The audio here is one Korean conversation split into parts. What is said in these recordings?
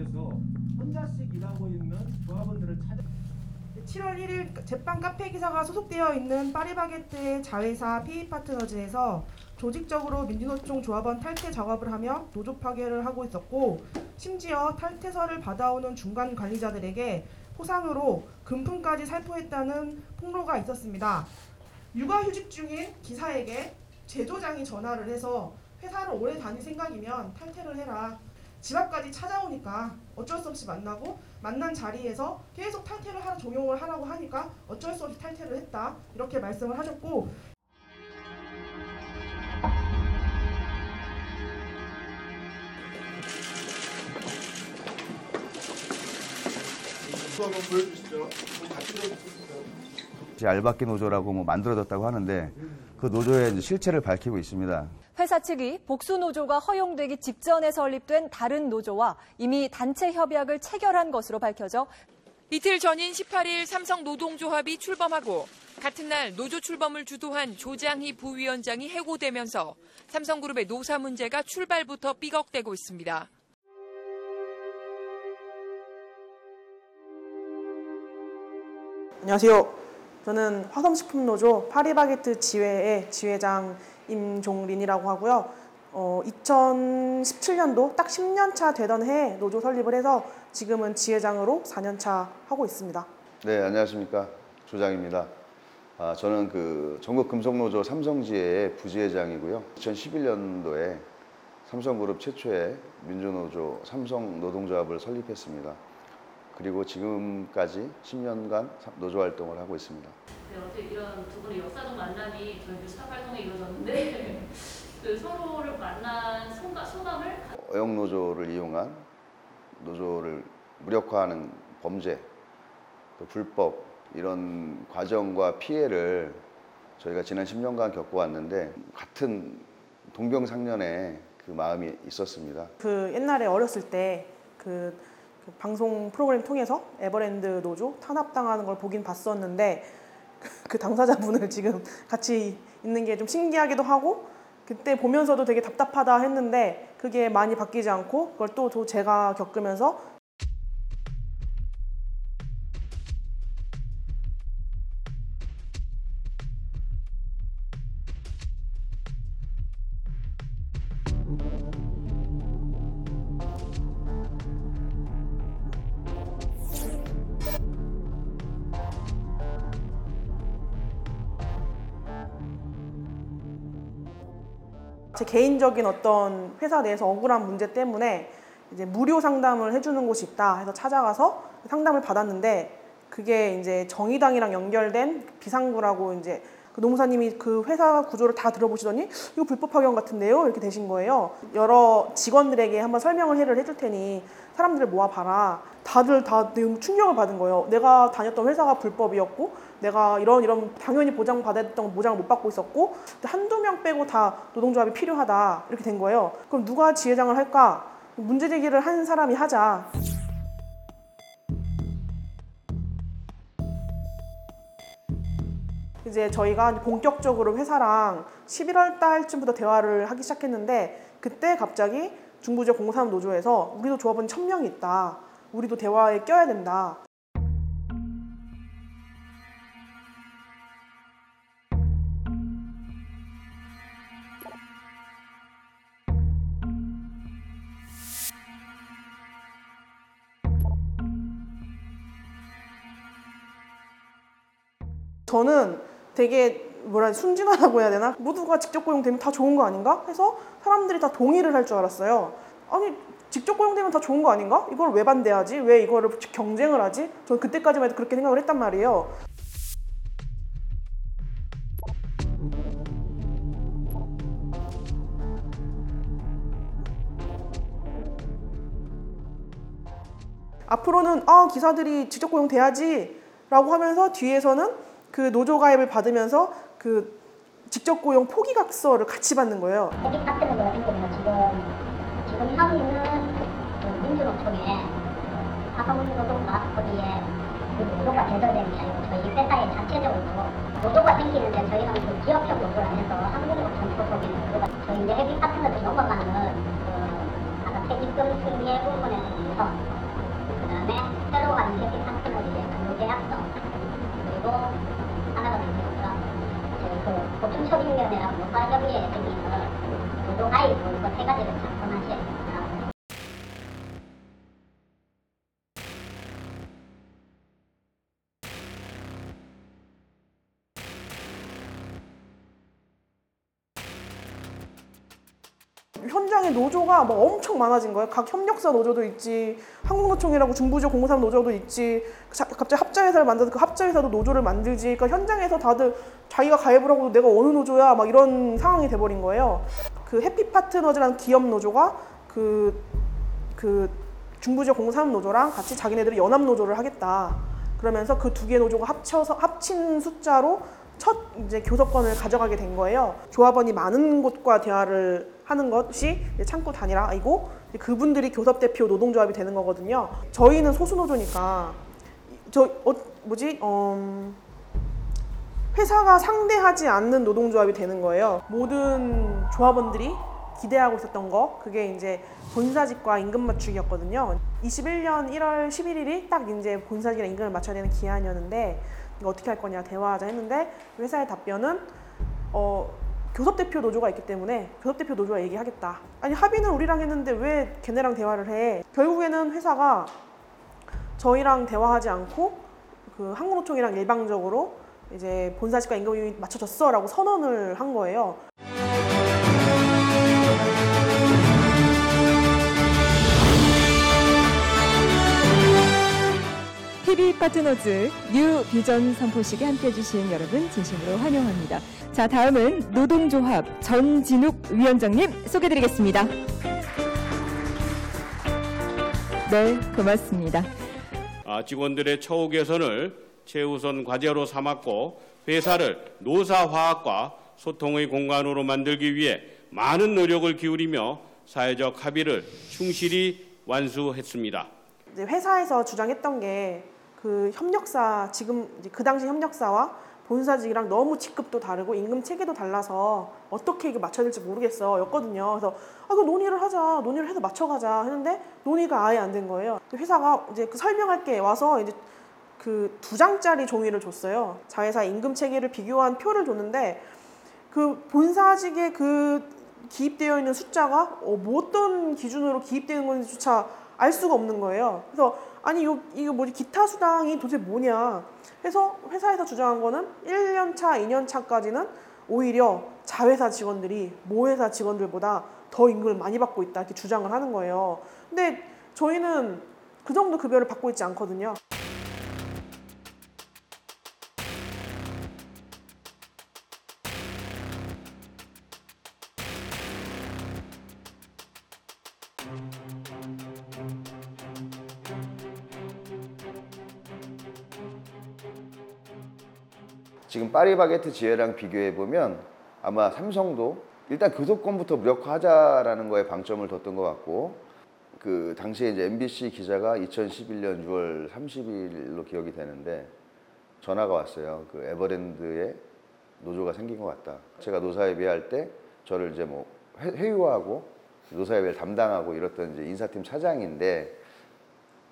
대해서 혼자씩 일하고 있는 조합원들을 찾아 7월 1일 제빵 카페 기사가 소속되어 있는 파리바게트의 자회사 PE파트너즈에서 조직적으로 민주노총 조합원 탈퇴 작업을 하며 노조 파괴를 하고 있었고 심지어 탈퇴서를 받아오는 중간 관리자들에게 포상으로 금품까지 살포했다는 폭로가 있었습니다. 육아휴직 중인 기사에게 제조장이 전화를 해서 회사를 오래 다닐 생각이면 탈퇴를 해라. 집 앞까지 찾아오니까 어쩔 수 없이 만나고 만난 자리에서 계속 탈퇴를 하라 종용을 하라고 하니까 어쩔 수 없이 탈퇴를 했다 이렇게 말씀을 하셨고 또 한번 보여주시죠. 좀 같이 좀 보여주세요. 이제 알바끼 노조라고 뭐 만들어졌다고 하는데 그 노조의 이제 실체를 밝히고 있습니다. 회사 측이 복수 노조가 허용되기 직전에 설립된 다른 노조와 이미 단체 협약을 체결한 것으로 밝혀져 이틀 전인 18일 삼성 노동조합이 출범하고 같은 날 노조 출범을 주도한 조장희 부위원장이 해고되면서 삼성그룹의 노사 문제가 출발부터 삐걱대고 있습니다. 안녕하세요. 저는 화성식품노조 파리바게트 지회의 지회장 임종린이라고 하고요. 어, 2017년도 딱 10년 차 되던 해에 노조 설립을 해서 지금은 지회장으로 4년 차 하고 있습니다. 네, 안녕하십니까. 조장입니다. 아, 저는 그 전국 금속노조 삼성지회의 부지회장이고요. 2011년도에 삼성그룹 최초의 민주노조 삼성 노동조합을 설립했습니다. 그리고 지금까지 10년간 노조 활동을 하고 있습니다. 네, 어떻게 이런 두 분의 역사적 만남이 저희 사활동에 이루어졌는데 그 서로를 만난 소감, 소감을 어영노조를 이용한 노조를 무력화하는 범죄, 또 불법 이런 과정과 피해를 저희가 지난 10년간 겪어왔는데 같은 동병상련의 그 마음이 있었습니다. 그 옛날에 어렸을 때그 방송 프로그램 통해서 에버랜드 노조 탄압당하는 걸 보긴 봤었는데 그 당사자분을 지금 같이 있는 게 좀 신기하기도 하고 그때 보면서도 되게 답답하다 했는데 그게 많이 바뀌지 않고 그걸 또, 또 제가 겪으면서 개인적인 어떤 회사 내에서 억울한 문제 때문에 이제 무료 상담을 해주는 곳이 있다 해서 찾아가서 상담을 받았는데 그게 이제 정의당이랑 연결된 비상구라고 이제 그 노무사님이 그 회사 구조를 다 들어보시더니 이거 불법 파견 같은데요 이렇게 되신 거예요. 여러 직원들에게 한번 설명을 해를 해줄 테니 사람들을 모아봐라. 다들 다 충격을 받은 거예요. 내가 다녔던 회사가 불법이었고 내가 이런 이런 당연히 보장 받았던 보장을 못 받고 있었고 한두 명 빼고 다 노동조합이 필요하다 이렇게 된 거예요. 그럼 누가 지회장을 할까? 문제 제기를 한 사람이 하자. 이제 저희가 본격적으로 회사랑 11월 달쯤부터 대화를 하기 시작했는데 그때 갑자기 중부지역 공사업 노조에서 우리도 조합원 1000명이 있다. 우리도 대화에 껴야 된다. 저는 되게 뭐라 순진하다고 해야 되나? 모두가 직접 고용되면 다 좋은 거 아닌가? 해서 사람들이 다 동의를 할 줄 알았어요. 아니 직접 고용되면 다 좋은 거 아닌가? 이걸 왜 반대하지? 왜 이거를 경쟁을 하지? 전 그때까지만 해도 그렇게 생각을 했단 말이에요. 앞으로는 아 기사들이 직접 고용돼야지 라고 하면서 뒤에서는 그 노조 가입을 받으면서 그 직접 고용 포기각서를 같이 받는 거예요. 여기 같은 거가 생기면 지금 지금 하고 있는 그 민주노총에 화성노동조합 거기에 그 노조가 제도되는 게 아니고 저희 회사의 자체적으로 노조가 생기는데 저희는 그 기업형 노조를 안 해서 한국노총 소속인 노조가 저희 이제 헤비 파트너들 넘어가는 그 아까 퇴직금 승리의 부분에 대해서 현장에 노조가 막 엄청 많아진 거예요. 각 협력사 노조도 있지, 한국노총이라고 중부지 공산 노조도 있지, 자- 갑자기 합자회사를 만들어서 그 합자회사도 노조를 만들지. 그러니까 현장에서 다들 자기가 가입을 하고 내가 어느 노조야 막 이런 상황이 돼버린 거예요. 그 해피 파트너즈라는 기업 노조가 그, 그 중부지역 공산 노조랑 같이 자기네들이 연합 노조를 하겠다. 그러면서 그 두 개 노조가 합쳐서 합친 숫자로 첫 이제 교섭권을 가져가게 된 거예요. 조합원이 많은 곳과 대화를 하는 것이 창구 단일화이고 그분들이 교섭 대표 노동조합이 되는 거거든요. 저희는 소수 노조니까 저 어, 뭐지 음, 회사가 상대하지 않는 노동조합이 되는 거예요. 모든 조합원들이 기대하고 있었던 거 그게 이제 본사직과 임금 맞추기였거든요. 21년 1월 11일이 딱 이제 본사직이랑 임금을 맞춰야 되는 기한이었는데 이거 어떻게 할 거냐 대화하자 했는데 회사의 답변은 어 교섭 대표 노조가 있기 때문에 교섭 대표 노조가 얘기하겠다. 아니 합의는 우리랑 했는데 왜 걔네랑 대화를 해? 결국에는 회사가 저희랑 대화하지 않고 그 한국노총이랑 일방적으로 이제 본사직과 임금이 맞춰졌어라고 선언을 한 거예요. PB 파트너즈 new 비전 선포식에 함께 해주신 여러분 진심으로 환영합니다. 자, 다음은 노동조합 전진욱 위원장님 소개드리겠습니다. 네, 고맙습니다. 아, 직원들의 처우 개선을 최우선 과제로 삼았고 회사를 노사화합과 소통의 공간으로 만들기 위해 많은 노력을 기울이며 사회적 합의를 충실히 완수했습니다. 이제 회사에서 주장했던 게 그 협력사 지금 그 당시 협력사와 본사직이랑 너무 직급도 다르고 임금 체계도 달라서 어떻게 이게 맞춰야 될지 모르겠어 였거든요. 그래서 아, 그 논의를 하자, 논의를 해서 맞춰가자 했는데 논의가 아예 안 된 거예요. 회사가 이제 그 설명할 게 와서 이제 그 두 장짜리 종이를 줬어요. 자회사 임금 체계를 비교한 표를 줬는데 그 본사직에 그 기입되어 있는 숫자가 어, 뭐 어떤 기준으로 기입되는 건지조차 알 수가 없는 거예요. 그래서 아니 이거, 이거 뭐지 기타 수당이 도대체 뭐냐 해서 회사에서 주장한 거는 1년 차, 2년 차까지는 오히려 자회사 직원들이 모회사 직원들보다 더 임금을 많이 받고 있다 이렇게 주장을 하는 거예요. 근데 저희는 그 정도 급여를 받고 있지 않거든요. 지금 파리바게트 지혜랑 비교해 보면 아마 삼성도 일단 교섭권부터 무력화하자라는 거에 방점을 뒀던 것 같고 그 당시에 이제 MBC 기자가 2011년 6월 30일로 기억이 되는데 전화가 왔어요. 그 에버랜드에 노조가 생긴 것 같다. 제가 노사협의 할때 저를 이제 뭐 회- 회유하고 노사협의를 담당하고 이랬던 이제 인사팀 차장인데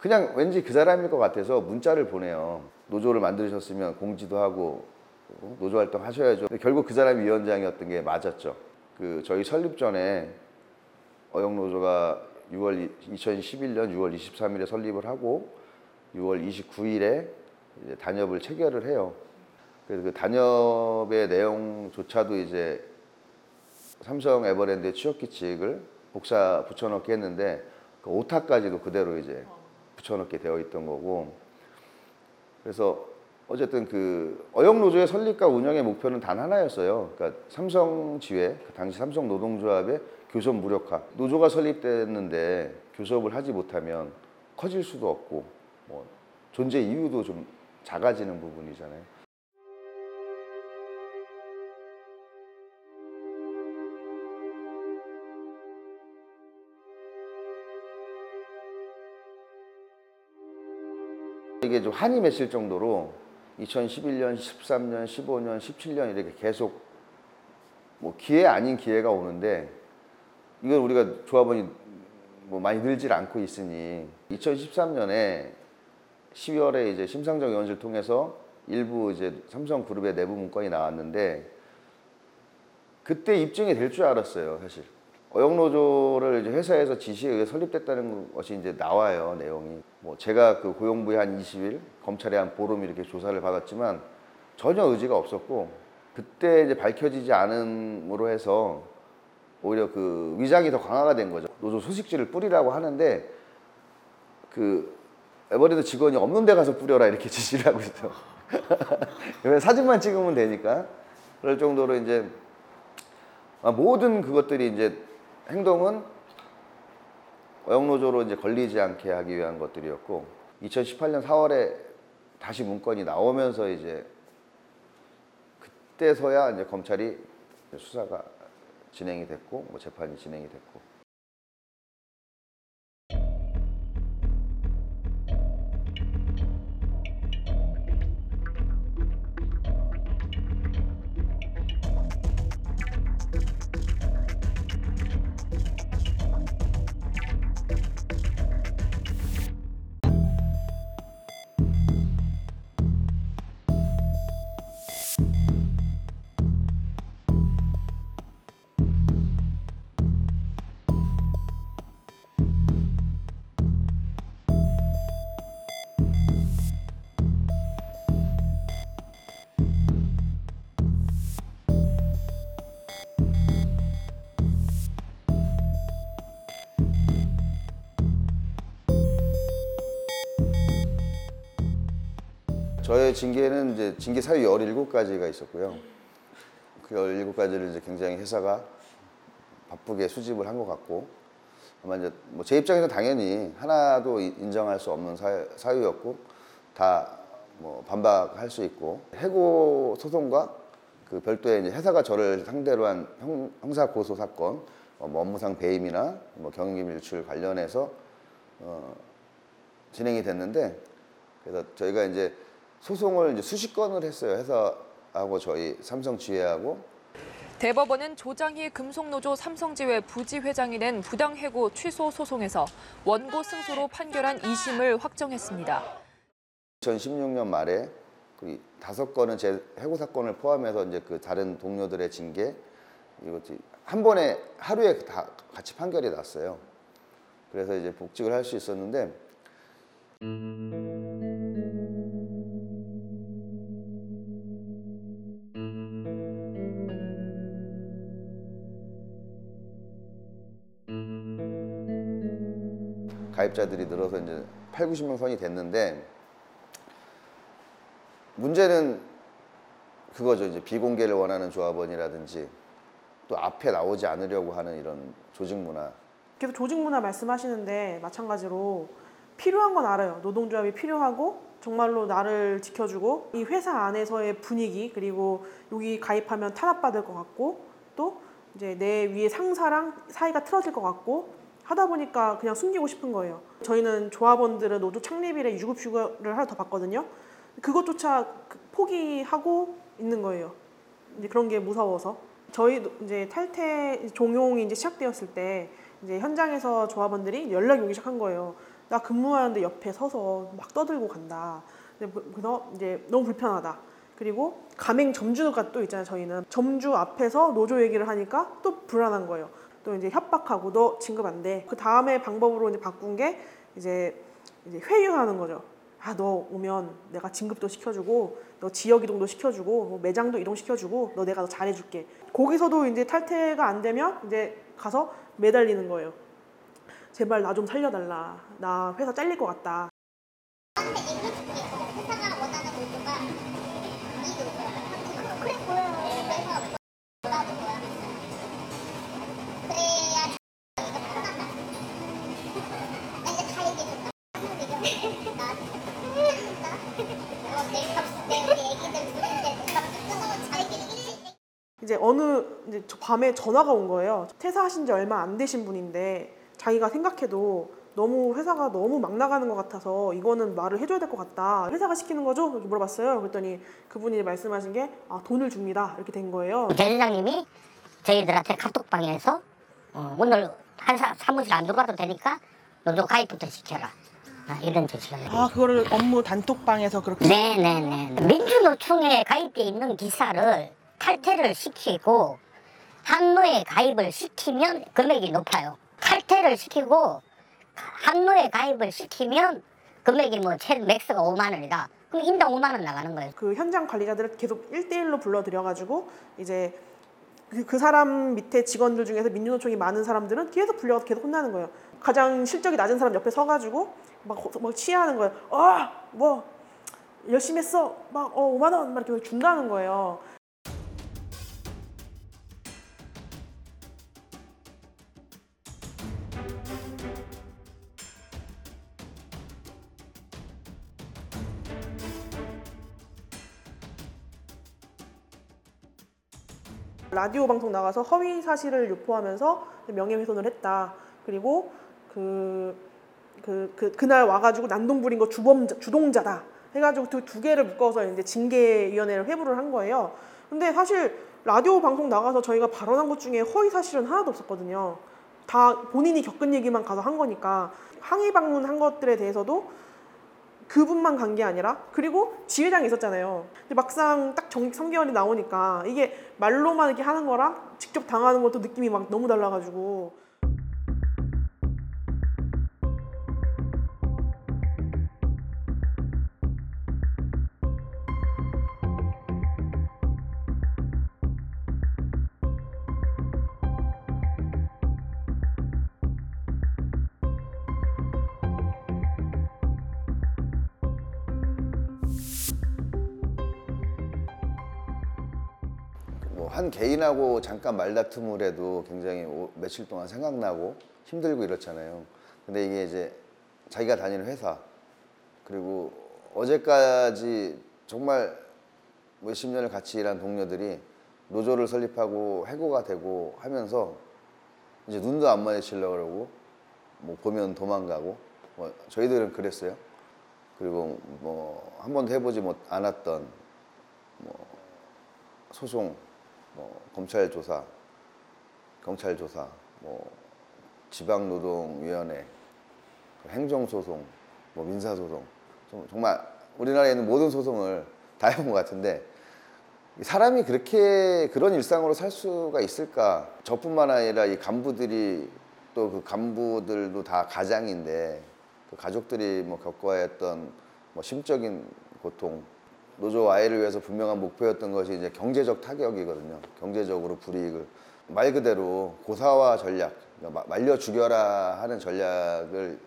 그냥 왠지 그 사람일 것 같아서 문자를 보내요. 노조를 만드셨으면 공지도 하고 어, 노조 활동 하셔야죠. 결국 그 사람이 위원장이었던 게 맞았죠. 그 저희 설립 전에 어영 노조가 6월 2011년 6월 23일에 설립을 하고 6월 29일에 이제 단협을 체결을 해요. 그래서 그 단협의 내용조차도 이제 삼성 에버랜드의 취업 규칙을 복사 붙여넣기 했는데 그 오타까지도 그대로 이제 붙여넣게 되어 있던 거고 그래서 어쨌든 그 어영 노조의 설립과 운영의 목표는 단 하나였어요. 그러니까 삼성 지회, 그 당시 삼성 노동조합의 교섭 무력화. 노조가 설립됐는데 교섭을 하지 못하면 커질 수도 없고 뭐 존재 이유도 좀 작아지는 부분이잖아요. 이게 좀 한이 맺힐 정도로 2011년, 13년, 15년, 17년 이렇게 계속 뭐 기회 아닌 기회가 오는데 이걸 우리가 조합원이 뭐 많이 늘질 않고 있으니 2013년에 12월에 이제 심상정 의원실 통해서 일부 이제 삼성그룹의 내부 문건이 나왔는데 그때 입증이 될 줄 알았어요, 사실. 어영노조를 이제 회사에서 지시에 의해 설립됐다는 것이 이제 나와요, 내용이. 뭐 제가 그 고용부에 한 20일, 검찰에 한 보름 이렇게 조사를 받았지만 전혀 의지가 없었고 그때 이제 밝혀지지 않음으로 해서 오히려 그 위장이 더 강화가 된 거죠. 노조 소식지를 뿌리라고 하는데 그 에버랜드 직원이 없는 데 가서 뿌려라 이렇게 지시를 하고 있어. 왜 사진만 찍으면 되니까. 그럴 정도로 이제 아, 모든 그것들이 이제 행동은 어영노조로 이제 걸리지 않게 하기 위한 것들이었고 2018년 4월에 다시 문건이 나오면서 이제 그때서야 이제 검찰이 수사가 진행이 됐고 뭐 재판이 진행이 됐고 저의 징계는 이제 징계 사유 17가지가 있었고요. 그 17가지를 이제 굉장히 회사가 바쁘게 수집을 한 것 같고 아마 이제 뭐 제 입장에서 당연히 하나도 이- 인정할 수 없는 사유, 사유 였고 다 뭐 반박할 수 있고 해고 소송과 그 별도의 이제 회사가 저를 상대로 한 형, 형사 고소 사건 어, 뭐 업무상 배임이나 뭐 경영기밀 유출 관련해서 어, 진행이 됐는데 그래서 저희가 이제 소송을 이제 수십 건을 했어요. 회사하고 저희 삼성 지회하고 대법원은 조장희 금속노조 삼성지회 부지회장이 낸 부당해고 취소 소송에서 원고 승소로 판결한 2심을 확정했습니다. 2016년 말에 그 다섯 건은 제 해고 사건을 포함해서 이제 그 다른 동료들의 징계 이것도 한 번에 하루에 다 같이 판결이 났어요. 그래서 이제 복직을 할 수 있었는데 가입자들이 늘어서 이제 8, 90명 선이 됐는데 문제는 그거죠. 이제 비공개를 원하는 조합원이라든지 또 앞에 나오지 않으려고 하는 이런 조직 문화. 계속 조직 문화 말씀하시는데 마찬가지로 필요한 건 알아요. 노동조합이 필요하고 정말로 나를 지켜주고 이 회사 안에서의 분위기 그리고 여기 가입하면 탄압받을 것 같고 또 이제 내 위에 상사랑 사이가 틀어질 것 같고 하다 보니까 그냥 숨기고 싶은 거예요. 저희는 조합원들은 노조 창립일에 유급휴가를 하나 더 받거든요. 그것조차 그- 포기하고 있는 거예요. 이제 그런 게 무서워서 저희 이제 탈퇴 종용이 이제 시작되었을 때 이제 현장에서 조합원들이 연락이 오기 시작한 거예요. 나 근무하는데 옆에 서서 막 떠들고 간다. 그- 그래서 이제 너무 불편하다. 그리고 가맹 점주가 또 있잖아요. 저희는 점주 앞에서 노조 얘기를 하니까 또 불안한 거예요. 또 이제 협박하고 너 진급 안 돼. 그 다음에 방법으로 이제 바꾼 게 이제 이제 회유하는 거죠. 아 너 오면 내가 진급도 시켜주고 너 지역 이동도 시켜주고 뭐 매장도 이동시켜주고 너 내가 더 잘해줄게. 거기서도 이제 탈퇴가 안 되면 이제 가서 매달리는 거예요. 제발 나 좀 살려달라. 나 회사 잘릴 것 같다. 어느 이제 저 밤에 전화가 온 거예요. 퇴사하신 지 얼마 안 되신 분인데 자기가 생각해도 너무 회사가 너무 막 나가는 것 같아서 이거는 말을 해줘야 될 것 같다. 회사가 시키는 거죠? 이렇게 물어봤어요. 그랬더니 그분이 말씀하신 게 아, 돈을 줍니다. 이렇게 된 거예요. 대리장님이 저희들한테 카톡방에서 어, 오늘 한 사, 사무실 안 들어가도 되니까 노조 가입부터 시켜라. 아, 이런 제시가 아 그거를 업무 단톡방에서 그렇게 네네네. 민주노총에 가입돼 있는 기사를 탈퇴를 시키고 한노에 가입을 시키면 금액이 높아요. 탈퇴를 시키고 한노에 가입을 시키면 금액이 뭐 최 맥스가 5만 원이다. 그럼 인당 5만 원 나가는 거예요. 그 현장 관리자들을 계속 1대1로 불러들여가지고 이제 그, 그 사람 밑에 직원들 중에서 민주노총이 많은 사람들은 계속 불려서 계속 혼나는 거예요. 가장 실적이 낮은 사람 옆에 서가지고 막, 호- 막 치하는 거예요. 아, 뭐 열심히 했어. 막 어, 5만 원 막 이렇게 준다는 거예요. 라디오 방송 나가서 허위 사실을 유포하면서 명예훼손을 했다. 그리고 그, 그, 그, 그날 와가지고 난동 부린 거 주범, 주동자다. 해가지고 그 두 개를 묶어서 이제 징계위원회를 회부를 한 거예요. 근데 사실 라디오 방송 나가서 저희가 발언한 것 중에 허위 사실은 하나도 없었거든요. 다 본인이 겪은 얘기만 가서 한 거니까 항의 방문한 것들에 대해서도 그분만 간 게 아니라 그리고 지회장이 있었잖아요. 근데 막상 딱 정, 3개월이 나오니까 이게 말로만 이렇게 하는 거랑 직접 당하는 것도 느낌이 막 너무 달라가지고 한 개인하고 잠깐 말다툼을 해도 굉장히 오- 며칠 동안 생각나고 힘들고 이렇잖아요. 근데 이게 이제 자기가 다니는 회사 그리고 어제까지 정말 몇십 년을 같이 일한 동료들이 노조를 설립하고 해고가 되고 하면서 이제 눈도 안 마주치려고 그러고 뭐 보면 도망가고 뭐 저희들은 그랬어요. 그리고 뭐 한 번도 해보지 못 않았던 뭐 소송, 뭐 검찰 조사, 경찰 조사, 뭐 지방노동위원회, 행정소송, 뭐 민사소송, 좀 정말 우리나라에 있는 모든 소송을 다 해본 것 같은데 사람이 그렇게 그런 일상으로 살 수가 있을까? 저뿐만 아니라 이 간부들이 또 그 간부들도 다 가장인데 그 가족들이 뭐 겪어야 했던 뭐 심적인 고통, 노조 아이를 위해서 분명한 목표였던 것이 이제 경제적 타격이거든요. 경제적으로 불이익을 말 그대로 고사와 전략, 그러니까 마- 말려 죽여라 하는 전략을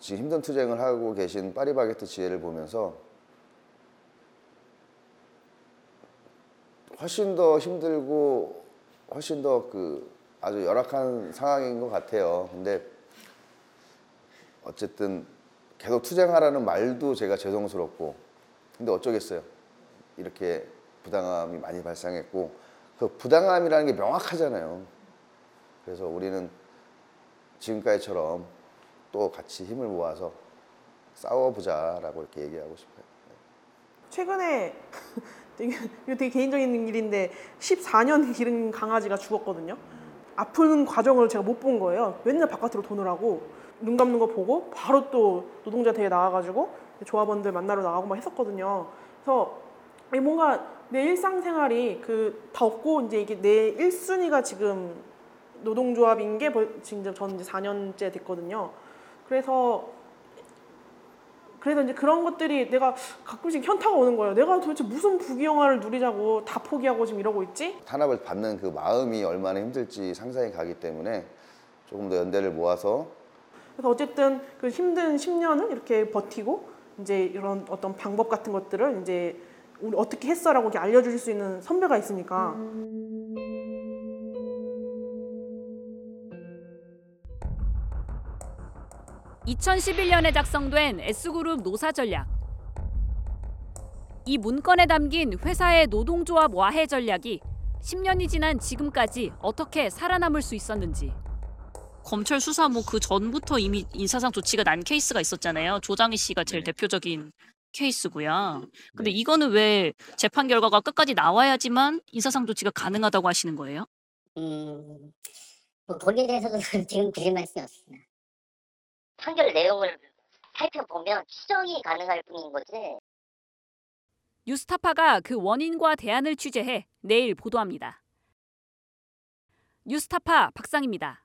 지금 힘든 투쟁을 하고 계신 파리바게트 지혜를 보면서 훨씬 더 힘들고 훨씬 더 그 아주 열악한 상황인 것 같아요. 근데 어쨌든 계속 투쟁하라는 말도 제가 죄송스럽고 근데 어쩌겠어요. 이렇게 부당함이 많이 발생했고 그 부당함이라는 게 명확하잖아요. 그래서 우리는 지금까지처럼 또 같이 힘을 모아서 싸워보자라고 이렇게 얘기하고 싶어요. 최근에 되게, 되게 개인적인 일인데 14년 기른 강아지가 죽었거든요. 아픈 과정을 제가 못 본 거예요. 맨날 바깥으로 도느라고 눈 감는 거 보고 바로 또 노동자 대회 나와가지고 조합원들 만나러 나가고 막 했었거든요. 그래서 뭔가 내 일상생활이 그다 없고 이제 이게 내 1순위가 지금 노동조합인 게 벌- 지금 전 이제 4년째 됐거든요. 그래서 그래서 이제 그런 것들이 내가 가끔씩 현타가 오는 거예요. 내가 도대체 무슨 부귀영화를 누리자고 다 포기하고 지금 이러고 있지? 탄압을 받는 그 마음이 얼마나 힘들지 상상이 가기 때문에 조금 더 연대를 모아서 그래서 어쨌든 그 힘든 10년을 이렇게 버티고 이제 이런 어떤 방법 같은 것들을 이제 우리 어떻게 했어라고 이렇게 알려줄 수 있는 선배가 있으니까 2011년에 작성된 S그룹 노사 전략. 이 문건에 담긴 회사의 노동조합 와해 전략이 10년이 지난 지금까지 어떻게 살아남을 수 있었는지. 검찰 수사 뭐 그 전부터 이미 인사상 조치가 난 케이스가 있었잖아요. 조장희 씨가 제일 대표적인 케이스고요. 근데 이거는 왜 재판 결과가 끝까지 나와야지만 인사상 조치가 가능하다고 하시는 거예요? 음, 뭐 거기에 대해서도 지금 드릴 말씀이 없습니다. 판결 내용을 살펴보면 추정이 가능할 뿐인 거지. 뉴스타파가 그 원인과 대안을 취재해 내일 보도합니다. 뉴스타파 박상입니다.